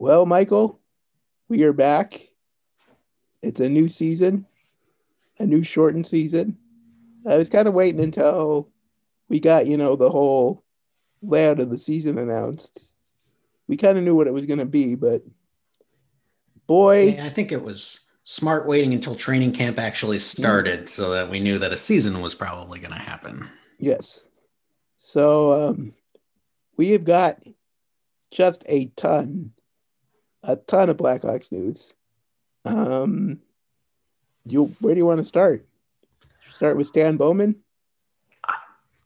Well, Michael, we are back. It's a new season, a new shortened season. I was kind of waiting until we got, you know, the whole layout of the season announced. We kind of knew what it was going to be, but boy, Yeah, I think it was smart waiting until training camp actually started so that we knew that a season was probably going to happen. yes. So um, we have got just a ton, a ton of Blackhawks news. Um, you, where do you want to start? Start with Stan Bowman.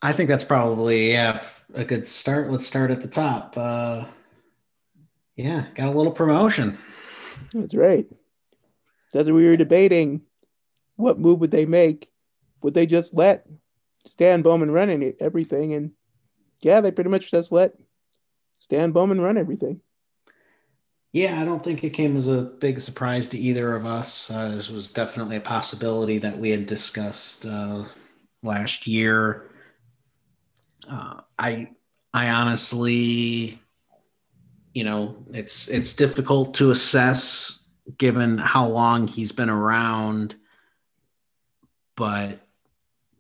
I think that's probably yeah a good start. Let's start at the top. Uh, yeah, got a little promotion. That's right. As we were debating what move would they make, would they just let Stan Bowman run any, everything? And yeah, they pretty much just let Stan Bowman run everything. Yeah, I don't think it came as a big surprise to either of us. Uh, this was definitely a possibility that we had discussed uh, last year. Uh, I, I honestly, you know, it's it's difficult to assess given how long he's been around, but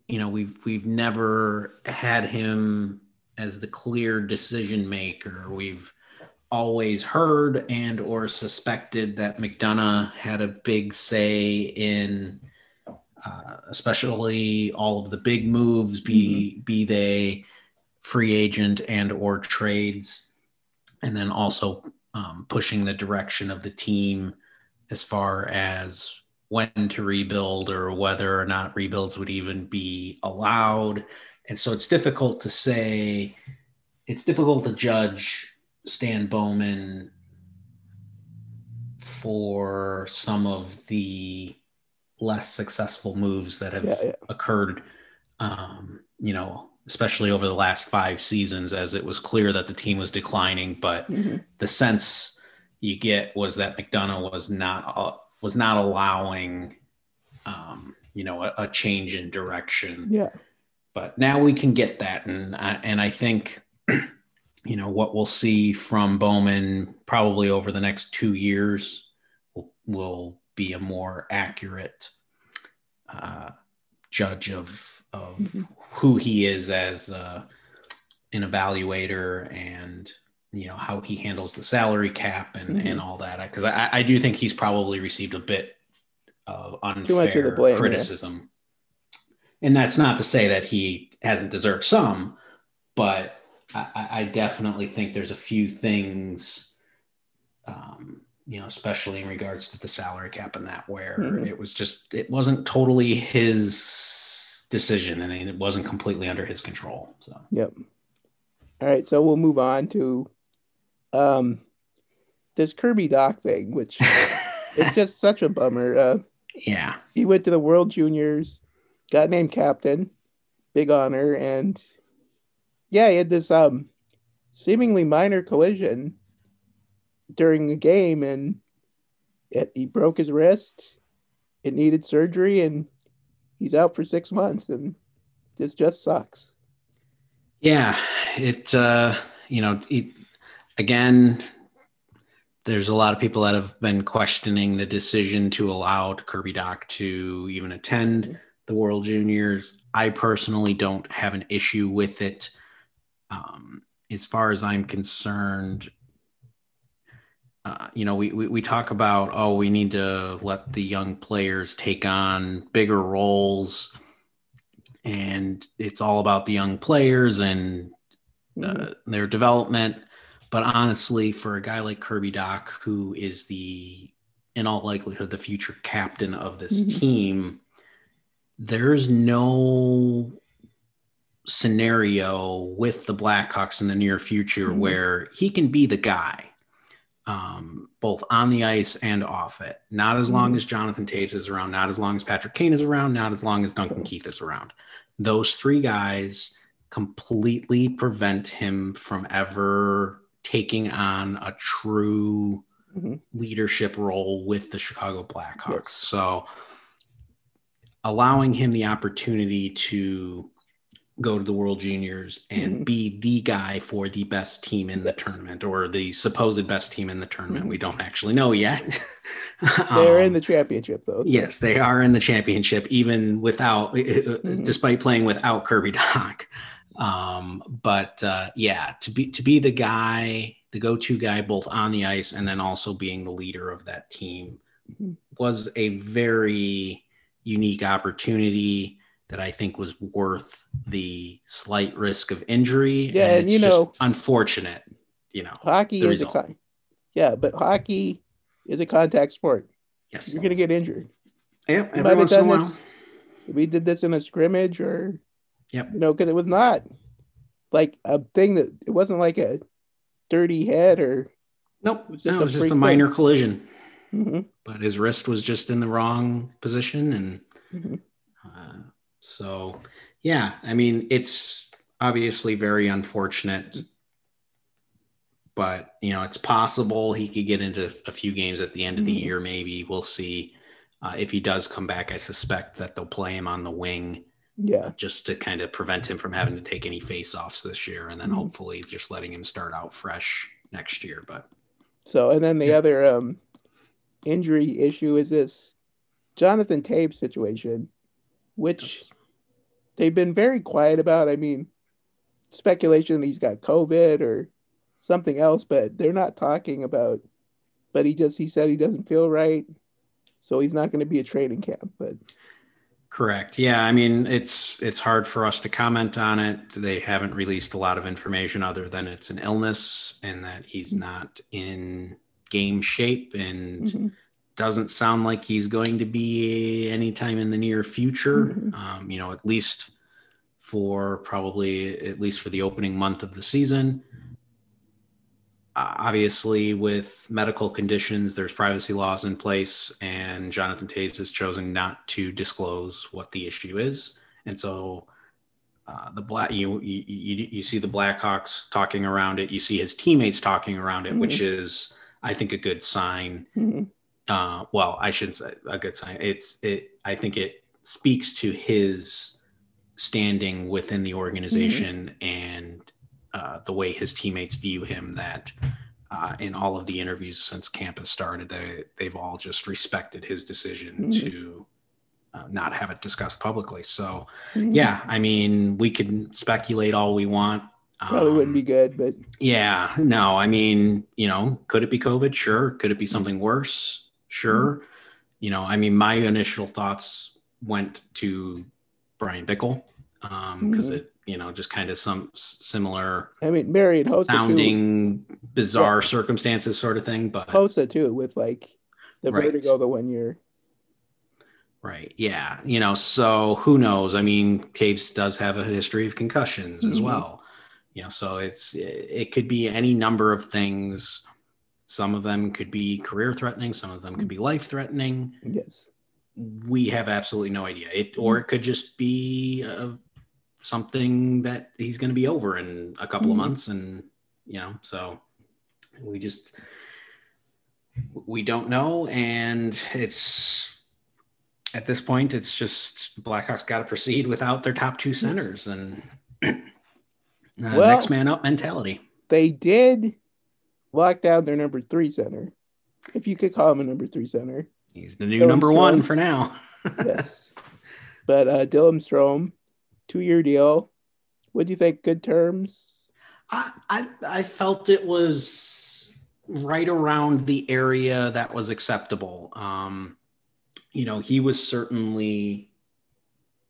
you know, we've we've never had him as the clear decision maker. We've always heard and or suspected that McDonough had a big say in uh, especially all of the big moves be be they free agent and or trades and then also um, pushing the direction of the team as far as when to rebuild or whether or not rebuilds would even be allowed. And so it's difficult to say it's difficult to judge Stan Bowman for some of the less successful moves that have Yeah, yeah. occurred, um, you know, especially over the last five seasons, as it was clear that the team was declining. But Mhm. the sense you get was that McDonough was not uh, was not allowing, um, you know, a, a change in direction Yeah. but now we can get that and I, and I think you know what we'll see from Bowman probably over the next 2 years will, will be a more accurate uh, judge of of Mhm. who he is as uh, an evaluator and you know how he handles the salary cap and Mhm. and all that because I, I do think he's probably received a bit of Too much of the unfair blame, yeah. criticism and that's not to say that he hasn't deserved some, but I, I- definitely think there's a few things, um, you know, especially in regards to the salary cap and that, where Mhm. it was just it wasn't totally his decision and it wasn't completely under his control. So Yep. All right, so we'll move on to um this Kirby Dach thing, which it's just such a bummer. Uh, yeah, he went to the World Juniors, got named captain, big honor, and yeah, he had this um seemingly minor collision during the game, and it, he broke his wrist. It needed surgery, and he's out for six months, and this just sucks. Yeah, it uh, you know, it, again, there's a lot of people that have been questioning the decision to allow Kirby Dach to even attend the World Juniors. I personally don't have an issue with it. Um, as far as I'm concerned, uh, you know, we, we we talk about oh, we need to let the young players take on bigger roles and it's all about the young players and uh, their development. But honestly, for a guy like Kirby Dach, who is the, in all likelihood, the future captain of this Mhm. team, there's no scenario with the Blackhawks in the near future Mhm. where he can be the guy, um, both on the ice and off it. Not as long Mhm. as Jonathan Toews is around, not as long as Patrick Kane is around, not as long as Duncan Keith is around. Those three guys completely prevent him from ever taking on a true Mhm. leadership role with the Chicago Blackhawks. Yes. So allowing him the opportunity to go to the World Juniors and Mhm. be the guy for the best team in the tournament or the supposed best team in the tournament. We don't actually know yet. They're in Um, the championship though. Yes, they are in the championship, even without, Mhm. despite playing without Kirby Dach. Um, but uh, yeah, to be to be the guy, the go-to guy, both on the ice and then also being the leader of that team, Mhm. was a very unique opportunity that I think was worth the slight risk of injury. Yeah, and it's you just know- unfortunate, you know. Hockey is a con- yeah, but hockey is a contact sport. Yes, You're gonna get injured. yep. We Every once in a while. this. We did this in a scrimmage, or Yep. you know, because it was not like a thing that it wasn't like a dirty head or. Nope, It was no, just it a was just a minor collision. Mhm, but his wrist was just in the wrong position and mhm. So yeah i mean it's obviously very unfortunate but you know it's possible he could get into a few games at the end of the Mhm. year maybe we'll see uh, if he does come back i suspect that they'll play him on the wing Yeah, just to kind of prevent him from having to take any face offs this year and then Mhm. hopefully just letting him start out fresh next year but So, and then the other um, injury issue is this Jonathan Toews situation, which they've been very quiet about. I mean, speculation that he's got COVID or something else, but they're not talking about. But he just he said he doesn't feel right, so he's not going to be at training camp. But Correct. Yeah, I mean it's it's hard for us to comment on it. They haven't released a lot of information other than it's an illness and that he's not in game shape and Mhm. Doesn't sound like he's going to be anytime in the near future. Mhm. Um, you know, at least for probably at least for the opening month of the season. Uh, obviously, with medical conditions, there's privacy laws in place, and Jonathan Toews has chosen not to disclose what the issue is. And so, uh, the black you, you you you see the Blackhawks talking around it. You see his teammates talking around it, which is, I think, a good sign Mhm. Uh, well, I shouldn't say a good sign. It's it. I think it speaks to his standing within the organization and uh, the way his teammates view him. That uh, in all of the interviews since camp has started, they they've all just respected his decision Mhm. to uh, not have it discussed publicly. So Mhm. yeah, I mean, we can speculate all we want. probably Um, wouldn't be good. But yeah, no, I mean, you know, could it be COVID? Sure. Could it be something worse? Sure. You know, I mean, my initial thoughts went to Bryan Bickell because Mhm. it, you know, just kind of some similar I mean, Marian Hossa too, sounding, bizarre circumstances, sort of thing. But Hossa too with like the Right. vertigo the one year. right, yeah, you know, so who knows? I mean, Toews does have a history of concussions as Mhm. well. You know, so it's it could be any number of things. Some of them could be career threatening. Some of them could be life threatening. Yes. We have absolutely no idea. It or it could just be uh, something that he's going to be over in a couple of Mhm. months, and you know, so we just we don't know, and it's at this point, it's just Blackhawks got to proceed without their top two centers and uh, Well- next man up mentality. They did lock down their number three center, if you could call him a number three center. He's the new Dylan number one for now. Yes. but uh Dylan Strome, two year deal. What do you think? Good terms? I, I I felt it was right around the area that was acceptable. Um, you know, he was certainly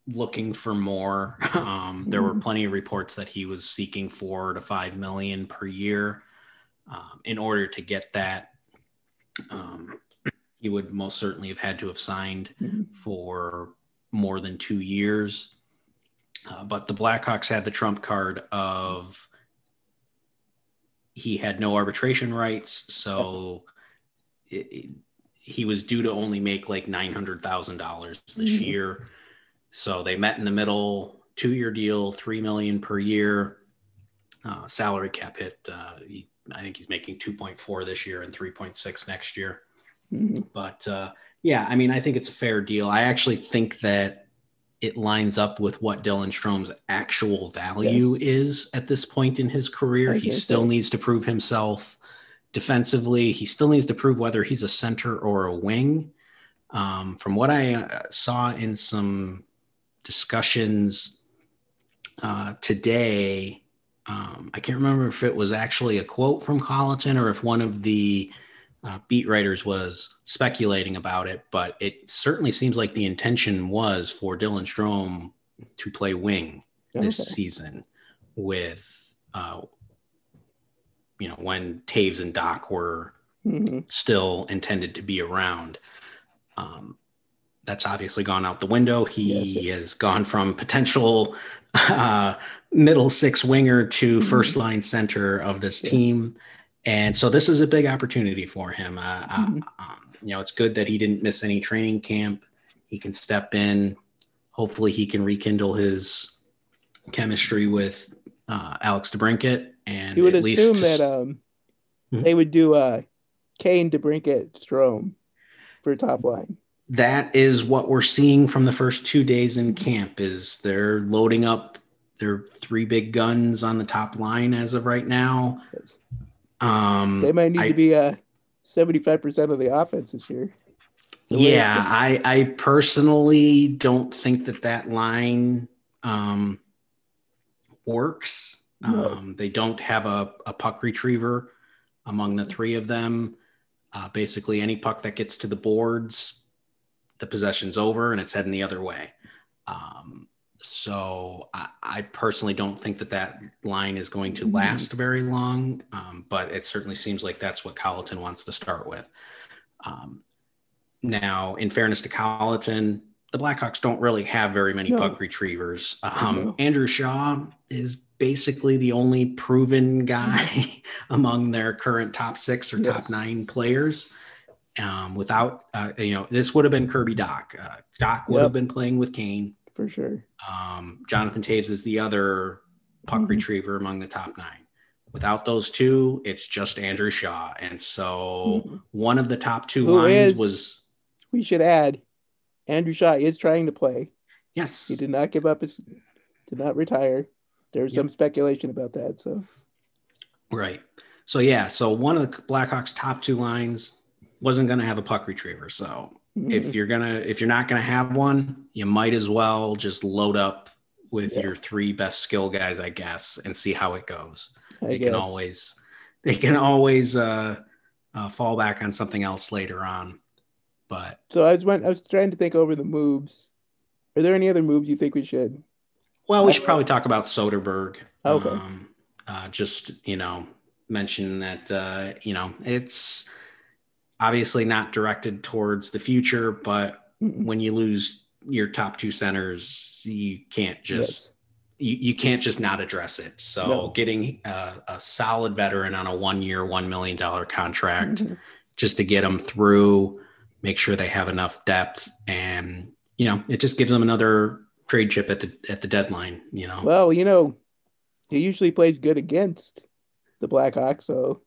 looking for more. Um, there were Mhm. plenty of reports that he was seeking four to five million per year. Um, in order to get that, um, he would most certainly have had to have signed Mhm. for more than two years. Uh, but the Blackhawks had the trump card of he had no arbitration rights, so it, it- he was due to only make like nine hundred thousand dollars this Mhm. year. So they met in the middle, two-year deal, three million per year. Uh, salary cap hit. Uh, he, I think he's making two point four this year and three point six next year. Mhm. But uh, yeah, I mean, I think it's a fair deal. I actually think that it lines up with what Dylan Strome's actual value Yes. is at this point in his career. I He still so. needs to prove himself defensively. He still needs to prove whether he's a center or a wing. Um, from what I uh, saw in some discussions uh, today, um, I can't remember if it was actually a quote from Colliton or if one of the uh, beat writers was speculating about it, but it certainly seems like the intention was for Dylan Strome to play wing this Okay. season with, uh, you know, when Toews and Dach were Mhm. still intended to be around. Um, that's obviously gone out the window. He Yes, has gone from potential uh, middle six winger to Mhm. first line center of this Yeah. team. And so this is a big opportunity for him. Uh, Mhm. uh, you know, it's good that he didn't miss any training camp. He can step in. Hopefully, he can rekindle his chemistry with uh, Alex DeBrincat. And You would at assume that um, Mhm. they would do uh, Kane to Brinket Strome for top line. that is what we're seeing from the first two days in camp is they're loading up their three big guns on the top line as of right now. Um They might need I- to be uh, 75% of the offense this year. the yeah i i personally don't think that that line um works. No. um they don't have a, a puck retriever among the three of them. Uh, basically any puck that gets to the boards the possession's over and it's heading the other way. Um so I, I personally don't think that that line is going to Mhm. last very long um, but it certainly seems like that's what colliton wants to start with um, now, in fairness to Colliton, the Blackhawks don't really have very many No. puck retrievers. Um, No. Andrew Shaw is basically the only proven guy among their current top six or top nine players. Um, without, uh, you know, this would have been Kirby Dach. Uh, Dach would Yep. have been playing with Kane. For sure. Um, Jonathan Toews is the other puck Mhm. retriever among the top nine. Without those two, it's just Andrew Shaw. And so Mhm. one of the top two Who lines is- was We should add Andrew Shaw is trying to play. yes, He did not give up his, did not retire. There's Yep. some speculation about that. So, right. So yeah, so one of the Blackhawks' top two lines wasn't going to have a puck retriever. So. If you're gonna, if you're not to have one, you might as well just load up with Yeah. your three best skill guys, I guess, and see how it goes. I they guess. can always, they can always uh, uh, fall back on something else later on. But So I was went, I was trying to think over the moves. Are there any other moves you think we should? Well, we should probably talk about Soderberg. Okay. Um, uh, just you know, mention that uh, you know it's obviously not directed towards the future, but when you lose your top two centers, you can't just Yes. you, you can't just not address it. So No. getting a, a solid veteran on a one year, one million dollar contract Mhm. just to get them through, make sure they have enough depth, and you know, it just gives them another trade chip at the at the deadline. You know, Well, you know, he usually plays good against the Blackhawks, so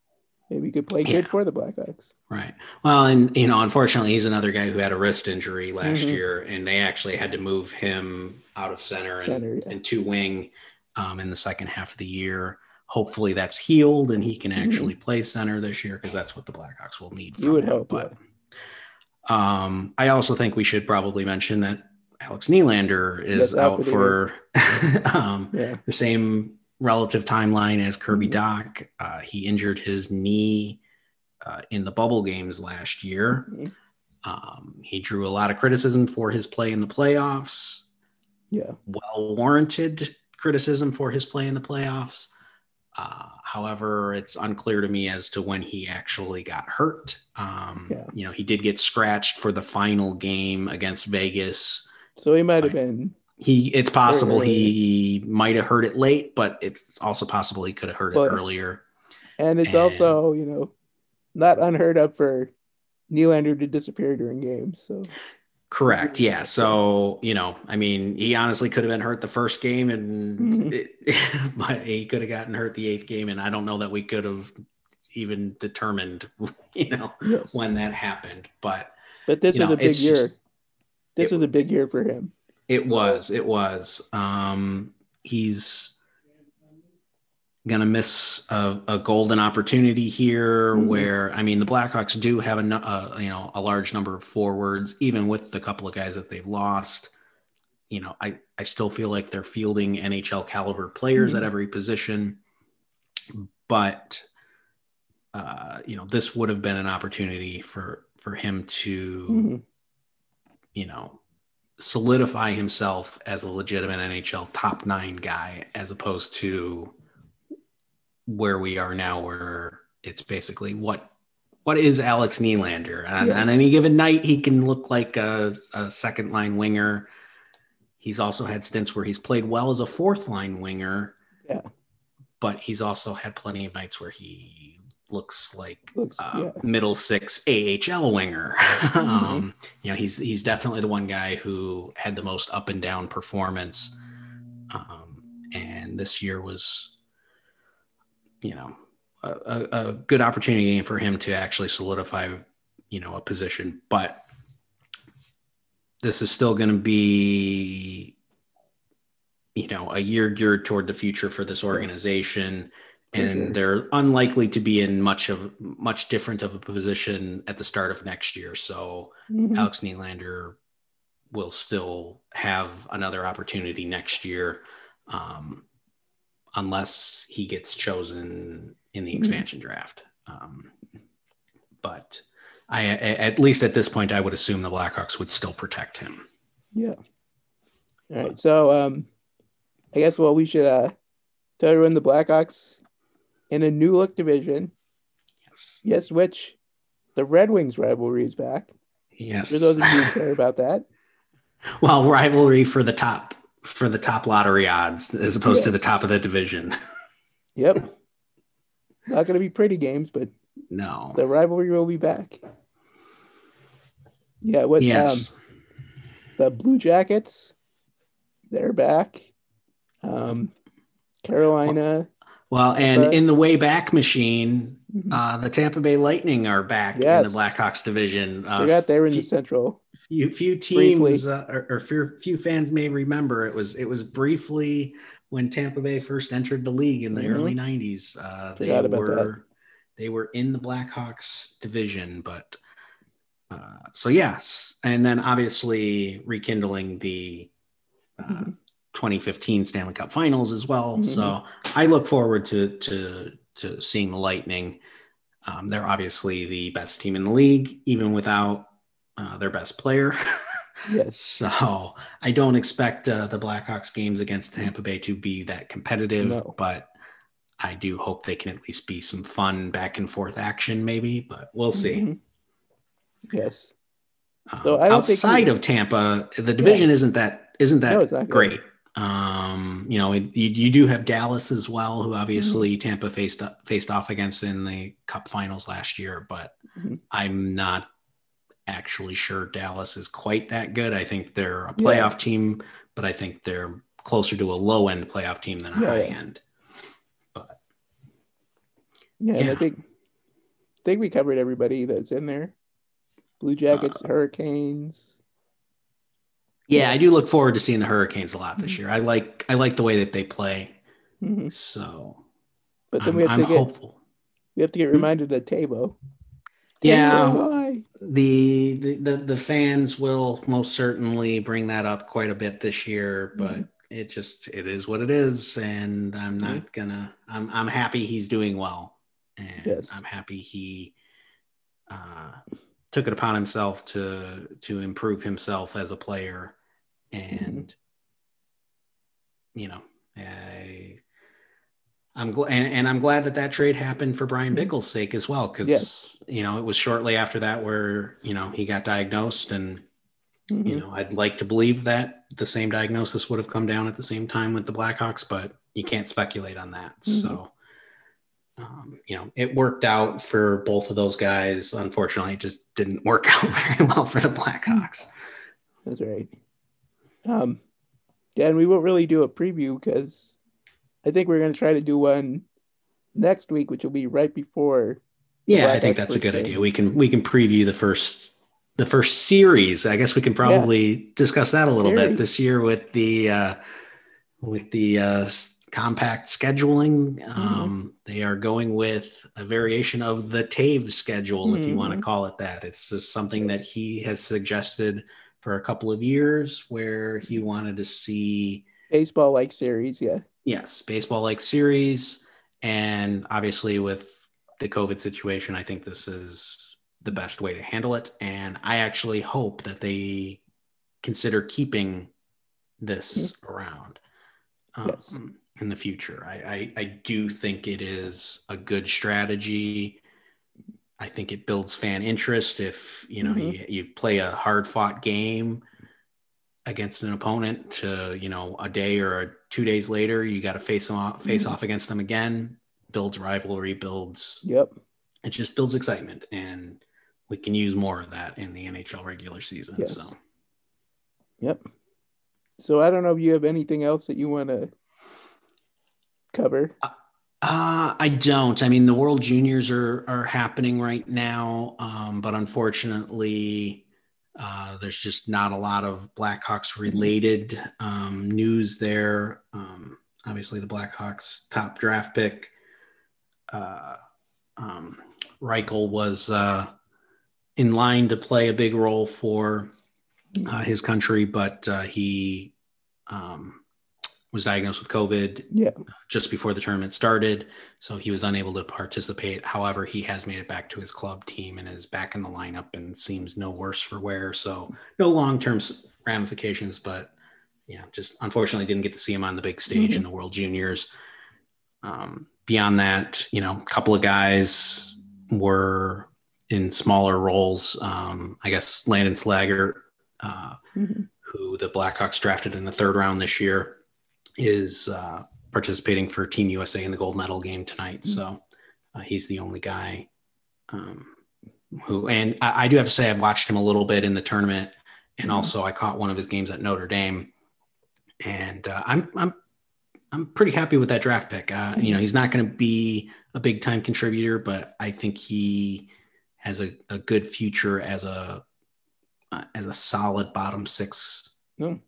maybe he could play Yeah. good for the Blackhawks. right? Well, and you know, unfortunately, he's another guy who had a wrist injury last Mhm. year, and they actually had to move him out of center and, Center, yeah. and to wing um, in the second half of the year. Hopefully, that's healed and he can Mhm. actually play center this year because that's what the Blackhawks will need. You would him. hope, but um, I also think we should probably mention that Alex Nylander is Yes, out for um, Yeah. the same relative timeline as Kirby Mhm. Dach. Uh, he injured his knee uh, in the bubble games last year. Mhm. Um, he drew a lot of criticism for his play in the playoffs, Yeah. well warranted criticism for his play in the playoffs. Uh, however, it's unclear to me as to when he actually got hurt. Um, Yeah. You know, he did get scratched for the final game against Vegas. So he might have been He, it's possible he might have heard it late, but it's also possible he could have heard it earlier. and it's And- also, you know, not unheard of for Nylander to disappear during games. So Correct. Yeah. So, you know, I mean, he honestly could have been hurt the first game and Mhm. it, but he could have gotten hurt the eighth game. And I don't know that we could have even determined, you know, yes. when that happened. But but this was know, a big year. just- this it- was a big year for him. It was. It was. Um, he's going to miss a, a, golden opportunity here mm-hmm. where i mean the blackhawks do have a uh, you know a large number of forwards even with the couple of guys that they've lost you know i i still feel like they're fielding nhl caliber players mm-hmm. at every position but uh you know this would have been an opportunity for for him to mm-hmm. you know solidify himself as a legitimate nhl top 9 guy as opposed to where we are now, where it's basically what what is Alex Nylander? On, yes. on any given night, he can look like a, a, second line winger. He's also had stints where he's played well as a fourth line winger. Yeah. But he's also had plenty of nights where he looks like looks, uh, yeah. middle six AHL winger. Mm-hmm. um, you know, he's he's definitely the one guy who had the most up and down performance. Um, and this year was you know a, a, good opportunity for him to actually solidify you know a position but this is still going to be you know a year geared toward the future for this organization and they're unlikely to be in much of much different of a position at the start of next year so mm-hmm. alex Nylander will still have another opportunity next year um, unless he gets chosen in the mm-hmm. expansion mm-hmm. draft. Um, but I, at least at this point, I would assume the Blackhawks would still protect him. Yeah. All right. So, um, I guess what we should uh, tell everyone the Blackhawks in a new look division. Yes. Yes, which the Red Wings rivalry is back. Yes. For those of you who care about that. Well, rivalry for the top for the top lottery odds as opposed yes. to the top of the division. Yep. Not going to be pretty games, but no, the rivalry will be back. Yeah, what? Yes. Um, the Blue Jackets, they're back. Um, Carolina. Well, and in the way back machine, mm-hmm. uh, the Tampa Bay Lightning are back yes. in the Blackhawks division. Uh, Forgot they were in the Central few few teams uh, or, or few, few fans may remember it was it was briefly when Tampa Bay first entered the league in the mm-hmm. early 90s. Uh, they were that. they were in the Blackhawks division, but uh, so yes, and then obviously rekindling the uh, mm-hmm. 2015 Stanley Cup Finals as well. Mm-hmm. So I look forward to to to seeing the Lightning. Um, they're obviously the best team in the league, even without uh, their best player. yes. So I don't expect uh, the Blackhawks games against Tampa Bay to be that competitive, no. but I do hope they can at least be some fun back and forth action, maybe. But we'll see. Mm-hmm. Yes. Um, so outside of Tampa, the division yeah. isn't that isn't that no, great. Um, you know, you, you do have Dallas as well, who obviously mm-hmm. Tampa faced faced off against in the Cup Finals last year. But mm-hmm. I'm not actually sure Dallas is quite that good. I think they're a playoff yeah. team, but I think they're closer to a low end playoff team than a yeah, high yeah. end. But yeah, and I think I think we covered everybody that's in there. Blue Jackets, uh, Hurricanes. Yeah, I do look forward to seeing the Hurricanes a lot this mm-hmm. year. I like I like the way that they play. Mm-hmm. So, but then I'm, we have I'm to get hopeful. we have to get hmm? reminded of Teuvo yeah the, the, the the fans will most certainly bring that up quite a bit this year but mm-hmm. it just it is what it is and i'm not mm-hmm. gonna i'm i'm happy he's doing well and yes. i'm happy he uh, took it upon himself to to improve himself as a player and mm-hmm. you know I, I'm glad, and, and, I'm glad that that trade happened for Brian mm-hmm. Sake as well, because yes. you know it was shortly after that where you know he got diagnosed, and mm-hmm. you know I'd like to believe that the same diagnosis would have come down at the same time with the Blackhawks, but you can't speculate on that. Mm-hmm. So, um, you know, it worked out for both of those guys. Unfortunately, it just didn't work out very well for the Blackhawks. That's right. Um, yeah, and we won't really do a preview because I think we're going to try to do one next week, which will be right before. Yeah, I think that's a good game. idea. We can we can preview the first the first series. I guess we can probably yeah. discuss that a little series. bit this year with the uh, with the uh, compact scheduling. Mm-hmm. Um, they are going with a variation of the Toews schedule, mm-hmm. if you want to mm-hmm. call it that. It's just something that he has suggested for a couple of years, where he wanted to see baseball like series. Yeah. Yes, baseball like series, and obviously with the COVID situation, I think this is the best way to handle it. And I actually hope that they consider keeping this mm-hmm. around um, yes. In the future. I, I, I do think it is a good strategy. I think it builds fan interest if you know mm-hmm. you, you play a hard fought game against an opponent to you know a day or two days later you got to face off face mm-hmm. off against them again builds rivalry, builds. Yep. It just builds excitement, and we can use more of that in the NHL regular season. Yes. So. Yep. So I don't know if you have anything else that you want to cover. Uh, I don't. I mean, the World Juniors are are happening right now, um, but unfortunately, uh, there's just not a lot of Blackhawks related um, news there. Um, obviously, the Blackhawks top draft pick uh, um, Reichel was uh, in line to play a big role for uh, his country, but uh, he um, was diagnosed with COVID yeah. just before the tournament started. So he was unable to participate. However, he has made it back to his club team and is back in the lineup and seems no worse for wear. So no long term ramifications, but yeah, just unfortunately didn't get to see him on the big stage mm-hmm. in the World Juniors. Um, beyond that, you know, a couple of guys were in smaller roles. Um, I guess Landon Slaggert, uh, mm-hmm. who the Blackhawks drafted in the third round this year, is uh, participating for Team USA in the gold medal game tonight. Mm-hmm. So uh, he's the only guy um, who, and I, I, do have to say, I've watched him a little bit in the tournament, and mm-hmm. also I caught one of his games at Notre Dame, and uh, I'm I'm I'm pretty happy with that draft pick. Uh, you know, he's not going to be a big time contributor, but I think he has a, a good future as a uh, as a solid bottom six mm.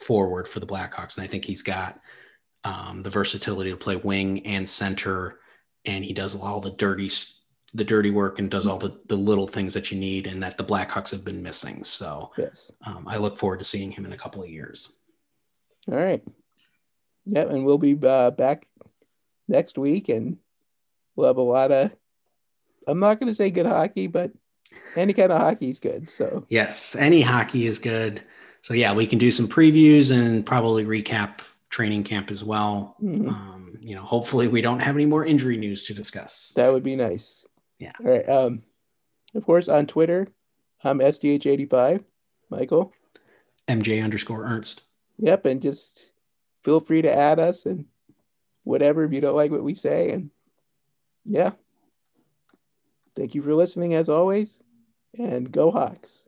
Forward for the Blackhawks, and I think he's got um, the versatility to play wing and center, and he does all the dirty the dirty work and does all the, the little things that you need and that the Blackhawks have been missing. So yes. um, I look forward to seeing him in a couple of years. All right. Yep, and we'll be uh, back next week, and we'll have a lot of. I'm not going to say good hockey, but any kind of hockey is good. So yes, any hockey is good. So yeah, we can do some previews and probably recap training camp as well. Mm-hmm. Um, you know, hopefully we don't have any more injury news to discuss. That would be nice. Yeah. All right. Um, of course, on Twitter, I'm SDH85. Michael. MJ underscore Ernst. Yep, and just feel free to add us and whatever if you don't like what we say. And yeah. Thank you for listening as always. And go Hawks.